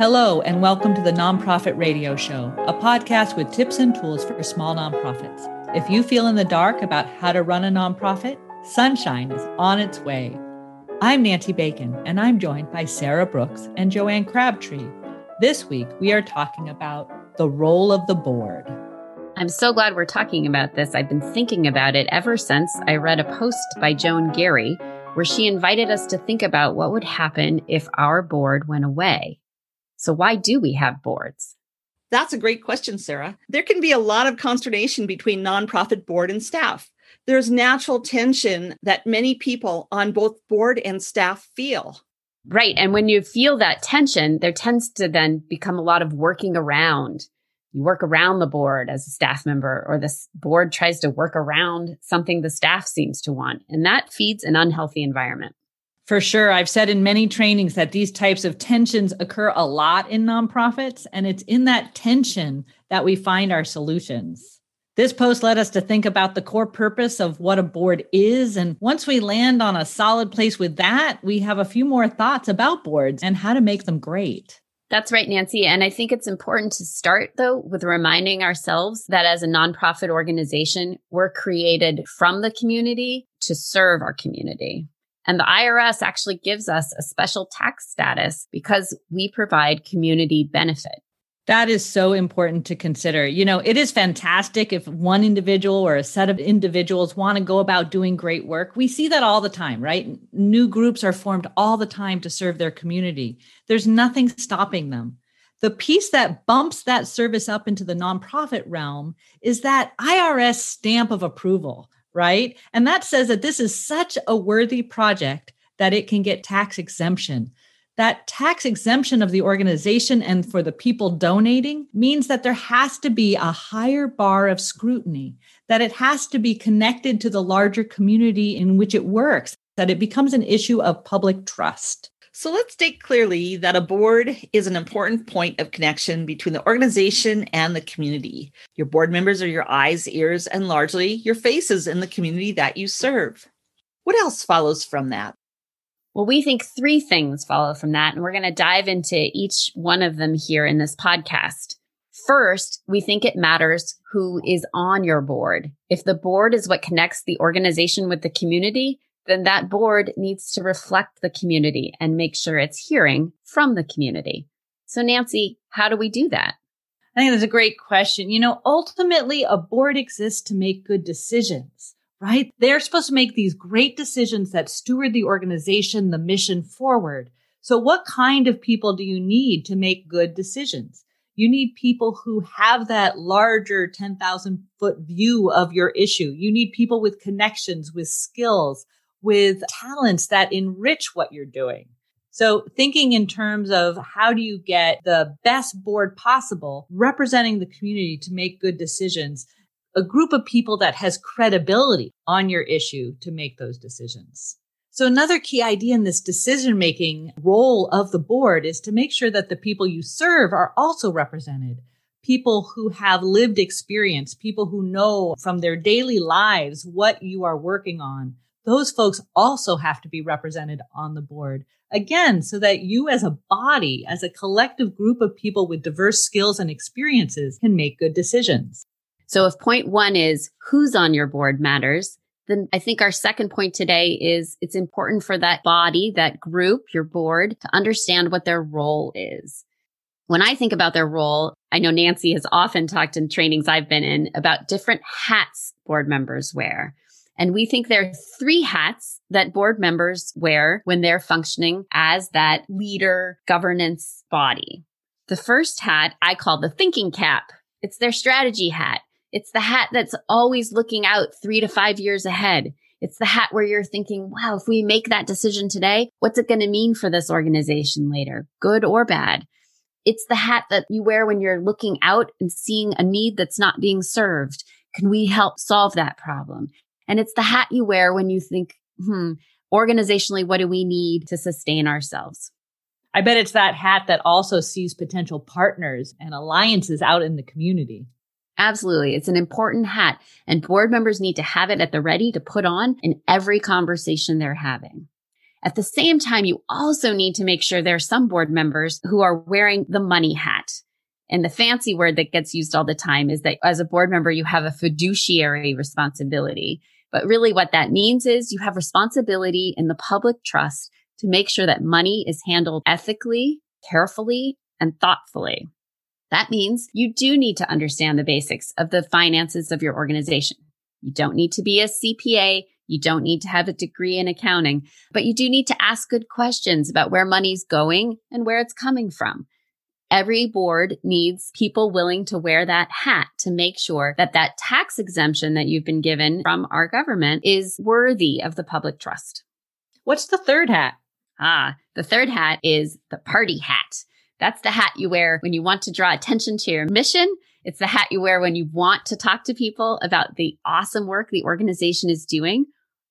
Hello, and welcome to the Nonprofit Radio Show, a podcast with tips and tools for small nonprofits. If you feel in the dark about how to run a nonprofit, sunshine is on its way. I'm Nancy Bacon, and I'm joined by Sarah Brooks and Joanne Crabtree. This week, we are talking about the role of the board. I'm so glad we're talking about this. I've been thinking about it ever since I read a post by Joan Garry where she invited us to think about what would happen if our board went away. So, why do we have boards? That's a great question, Sarah. There can be a lot of consternation between nonprofit board and staff. There's natural tension that many people on both board and staff feel. Right. And when you feel that tension, there tends to then become a lot of working around. You work around the board as a staff member, or the board tries to work around something the staff seems to want. And that feeds an unhealthy environment. For sure. I've said in many trainings that these types of tensions occur a lot in nonprofits, and it's in that tension that we find our solutions. This post led us to think about the core purpose of what a board is. And once we land on a solid place with that, we have a few more thoughts about boards and how to make them great. That's right, Nancy. And I think it's important to start, though, with reminding ourselves that as a nonprofit organization, we're created from the community to serve our community. And the IRS actually gives us a special tax status because we provide community benefit. That is so important to consider. You know, it is fantastic if one individual or a set of individuals want to go about doing great work. We see that all the time, right? New groups are formed all the time to serve their community. There's nothing stopping them. The piece that bumps that service up into the nonprofit realm is that IRS stamp of approval right? And that says that this is such a worthy project that it can get tax exemption. That tax exemption of the organization and for the people donating means that there has to be a higher bar of scrutiny, that it has to be connected to the larger community in which it works, that it becomes an issue of public trust. So let's state clearly that a board is an important point of connection between the organization and the community. Your board members are your eyes, ears, and largely your faces in the community that you serve. What else follows from that? Well, we think three things follow from that, and we're going to dive into each one of them here in this podcast. First, we think it matters who is on your board. If the board is what connects the organization with the community, then that board needs to reflect the community and make sure it's hearing from the community. So, Nancy, how do we do that? I think that's a great question. You know, ultimately, a board exists to make good decisions, right? They're supposed to make these great decisions that steward the organization, the mission forward. So, what kind of people do you need to make good decisions? You need people who have that larger 10,000 foot view of your issue. You need people with connections, with skills, with talents that enrich what you're doing. So thinking in terms of how do you get the best board possible representing the community to make good decisions, a group of people that has credibility on your issue to make those decisions. So another key idea in this decision making role of the board is to make sure that the people you serve are also represented. People who have lived experience, people who know from their daily lives what you are working on, those folks also have to be represented on the board. Again, so that you as a body, as a collective group of people with diverse skills and experiences can make good decisions. So if point one is who's on your board matters, then I think our second point today is it's important for that body, that group, your board to understand what their role is. When I think about their role, I know Nancy has often talked in trainings I've been in about different hats board members wear. And we think there are three hats that board members wear when they're functioning as that leader governance body. The first hat I call the thinking cap. It's their strategy hat. It's the hat that's always looking out three to five years ahead. It's the hat where you're thinking, wow, if we make that decision today, what's it going to mean for this organization later, good or bad? It's the hat that you wear when you're looking out and seeing a need that's not being served. Can we help solve that problem? And it's the hat you wear when you think, hmm, organizationally, what do we need to sustain ourselves? I bet it's that hat that also sees potential partners and alliances out in the community. Absolutely. It's an important hat, and board members need to have it at the ready to put on in every conversation they're having. At the same time, you also need to make sure there are some board members who are wearing the money hat. And the fancy word that gets used all the time is that as a board member, you have a fiduciary responsibility. But really what that means is you have responsibility in the public trust to make sure that money is handled ethically, carefully, and thoughtfully. That means you do need to understand the basics of the finances of your organization. You don't need to be a CPA. You don't need to have a degree in accounting, but you do need to ask good questions about where money's going and where it's coming from. Every board needs people willing to wear that hat to make sure that that tax exemption that you've been given from our government is worthy of the public trust. What's the third hat? Ah, the third hat is the party hat. That's the hat you wear when you want to draw attention to your mission. It's the hat you wear when you want to talk to people about the awesome work the organization is doing.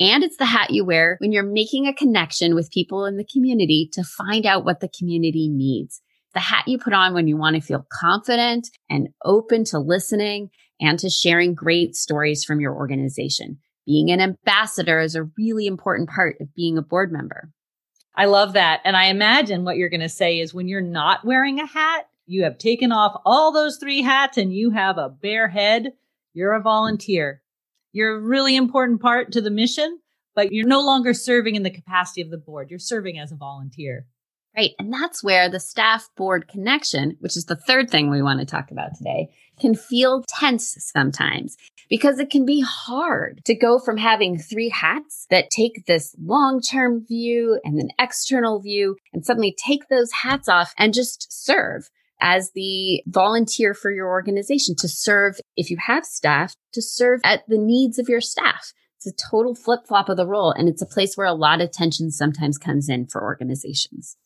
And it's the hat you wear when you're making a connection with people in the community to find out what the community needs the hat you put on when you want to feel confident and open to listening and to sharing great stories from your organization. Being an ambassador is a really important part of being a board member. I love that. And I imagine what you're going to say is when you're not wearing a hat, you have taken off all those three hats and you have a bare head. You're a volunteer. You're a really important part to the mission, but you're no longer serving in the capacity of the board. You're serving as a volunteer. Right. And that's where the staff board connection, which is the third thing we want to talk about today, can feel tense sometimes because it can be hard to go from having three hats that take this long term view and an external view and suddenly take those hats off and just serve as the volunteer for your organization to serve, if you have staff, to serve at the needs of your staff. It's a total flip flop of the role. And it's a place where a lot of tension sometimes comes in for organizations.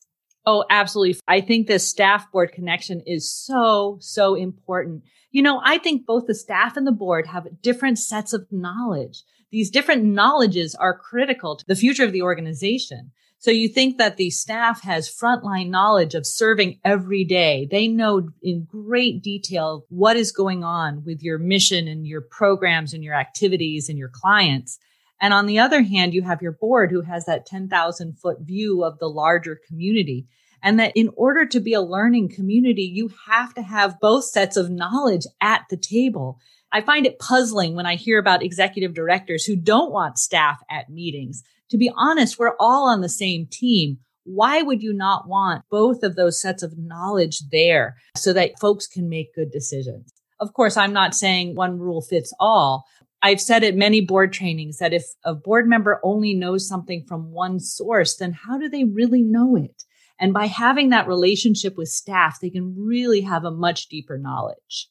Oh, absolutely. I think the staff board connection is so, so important. You know, I think both the staff and the board have different sets of knowledge. These different knowledges are critical to the future of the organization. So you think that the staff has frontline knowledge of serving every day. They know in great detail what is going on with your mission and your programs and your activities and your clients. And on the other hand, you have your board who has that 10,000 foot view of the larger community. And that in order to be a learning community, you have to have both sets of knowledge at the table. I find it puzzling when I hear about executive directors who don't want staff at meetings. To be honest, we're all on the same team. Why would you not want both of those sets of knowledge there so that folks can make good decisions? Of course, I'm not saying one rule fits all, I've said at many board trainings that if a board member only knows something from one source, then how do they really know it? And by having that relationship with staff, they can really have a much deeper knowledge.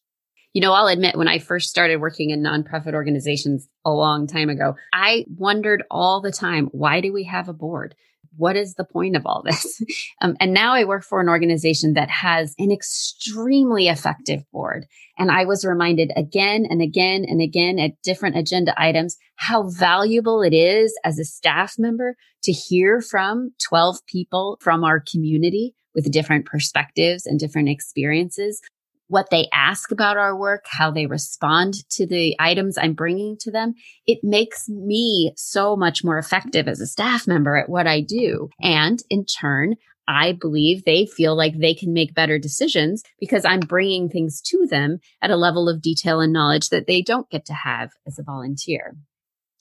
You know, I'll admit when I first started working in nonprofit organizations a long time ago, I wondered all the time, why do we have a board? What is the point of all this? Um, and now I work for an organization that has an extremely effective board. And I was reminded again and again and again at different agenda items how valuable it is as a staff member to hear from 12 people from our community with different perspectives and different experiences what they ask about our work, how they respond to the items I'm bringing to them, it makes me so much more effective as a staff member at what I do. And in turn, I believe they feel like they can make better decisions because I'm bringing things to them at a level of detail and knowledge that they don't get to have as a volunteer.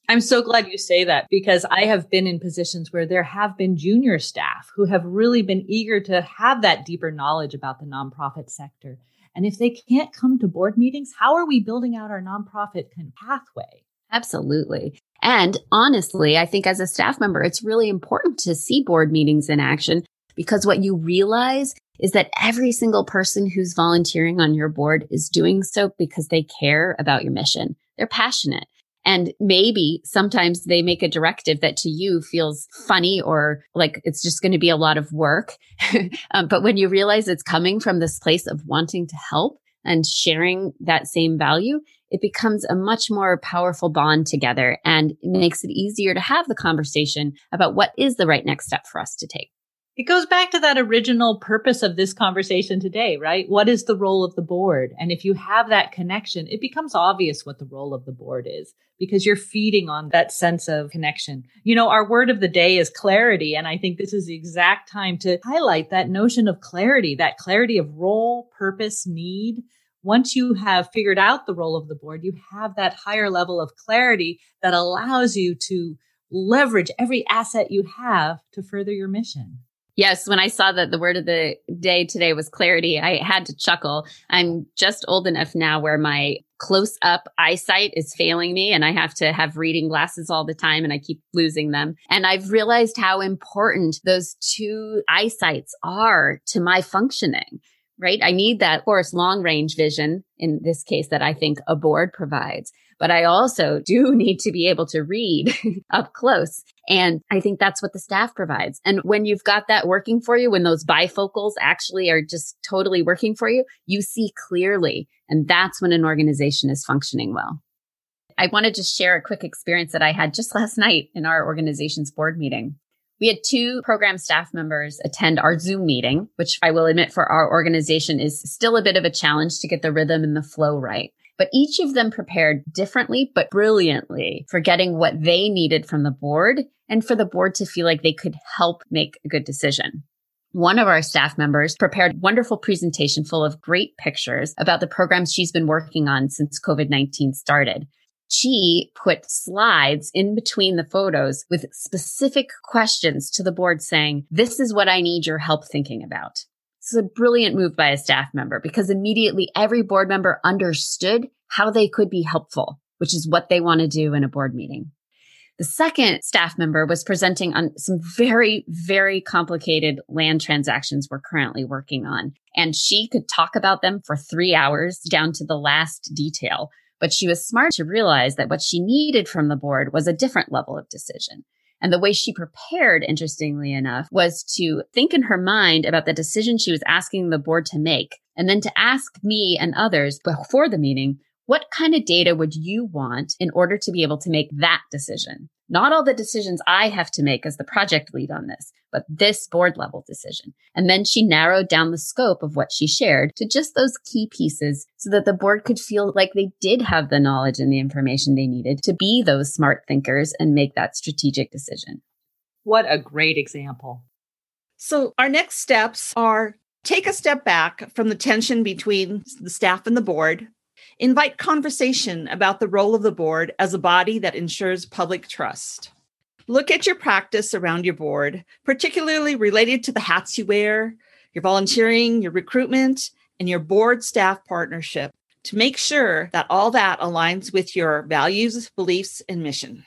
I'm so glad you say that because I have been in positions where there have been junior staff who have really been eager to have that deeper knowledge about the nonprofit sector. And if they can't come to board meetings, how are we building out our nonprofit pathway? Absolutely. And honestly, I think as a staff member, it's really important to see board meetings in action because what you realize is that every single person who's volunteering on your board is doing so because they care about your mission. They're passionate. And maybe sometimes they make a directive that to you feels funny or like it's just going to be a lot of work. um, but when you realize it's coming from this place of wanting to help and sharing that same value, it becomes a much more powerful bond together and it makes it easier to have the conversation about what is the right next step for us to take. It goes back to that original purpose of this conversation today, right? What is the role of the board? And if you have that connection, it becomes obvious what the role of the board is because you're feeding on that sense of connection. You know, our word of the day is clarity. And I think this is the exact time to highlight that notion of clarity, that clarity of role, purpose, need. Once you have figured out the role of the board, you have that higher level of clarity that allows you to leverage every asset you have to further your mission. Yes, when I saw that the word of the day today was clarity, I had to chuckle. I'm just old enough now where my close up eyesight is failing me and I have to have reading glasses all the time and I keep losing them. And I've realized how important those two eyesights are to my functioning, right? I need that, of course, long range vision in this case that I think a board provides but I also do need to be able to read up close. And I think that's what the staff provides. And when you've got that working for you, when those bifocals actually are just totally working for you, you see clearly. And that's when an organization is functioning well. I want to just share a quick experience that I had just last night in our organization's board meeting. We had two program staff members attend our Zoom meeting, which I will admit for our organization is still a bit of a challenge to get the rhythm and the flow right but each of them prepared differently, but brilliantly for getting what they needed from the board and for the board to feel like they could help make a good decision. One of our staff members prepared a wonderful presentation full of great pictures about the programs she's been working on since COVID-19 started. She put slides in between the photos with specific questions to the board saying, this is what I need your help thinking about. This is a brilliant move by a staff member because immediately every board member understood how they could be helpful, which is what they want to do in a board meeting. The second staff member was presenting on some very, very complicated land transactions we're currently working on. And she could talk about them for three hours down to the last detail. But she was smart to realize that what she needed from the board was a different level of decision. And the way she prepared, interestingly enough, was to think in her mind about the decision she was asking the board to make, and then to ask me and others before the meeting, what kind of data would you want in order to be able to make that decision? Not all the decisions I have to make as the project lead on this, but this board level decision. And then she narrowed down the scope of what she shared to just those key pieces so that the board could feel like they did have the knowledge and the information they needed to be those smart thinkers and make that strategic decision. What a great example. So, our next steps are take a step back from the tension between the staff and the board Invite conversation about the role of the board as a body that ensures public trust. Look at your practice around your board, particularly related to the hats you wear, your volunteering, your recruitment, and your board staff partnership to make sure that all that aligns with your values, beliefs, and mission.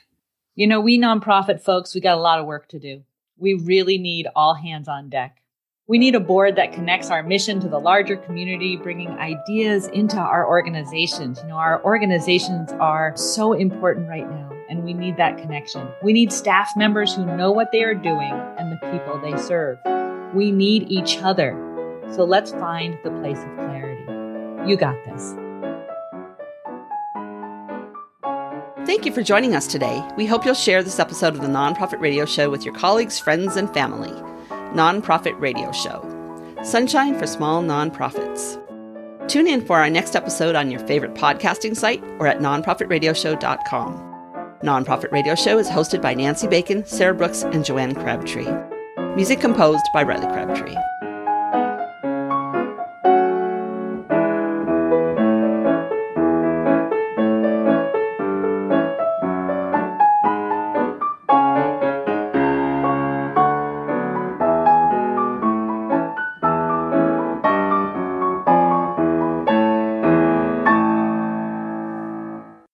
You know, we nonprofit folks, we got a lot of work to do. We really need all hands on deck. We need a board that connects our mission to the larger community, bringing ideas into our organizations. You know, our organizations are so important right now, and we need that connection. We need staff members who know what they are doing and the people they serve. We need each other. So let's find the place of clarity. You got this. Thank you for joining us today. We hope you'll share this episode of the Nonprofit Radio Show with your colleagues, friends, and family nonprofit radio show Sunshine for Small Nonprofits. Tune in for our next episode on your favorite podcasting site or at nonprofitradioshow.com. Nonprofit Radio Show is hosted by Nancy Bacon, Sarah Brooks, and Joanne Crabtree. Music composed by Riley Crabtree.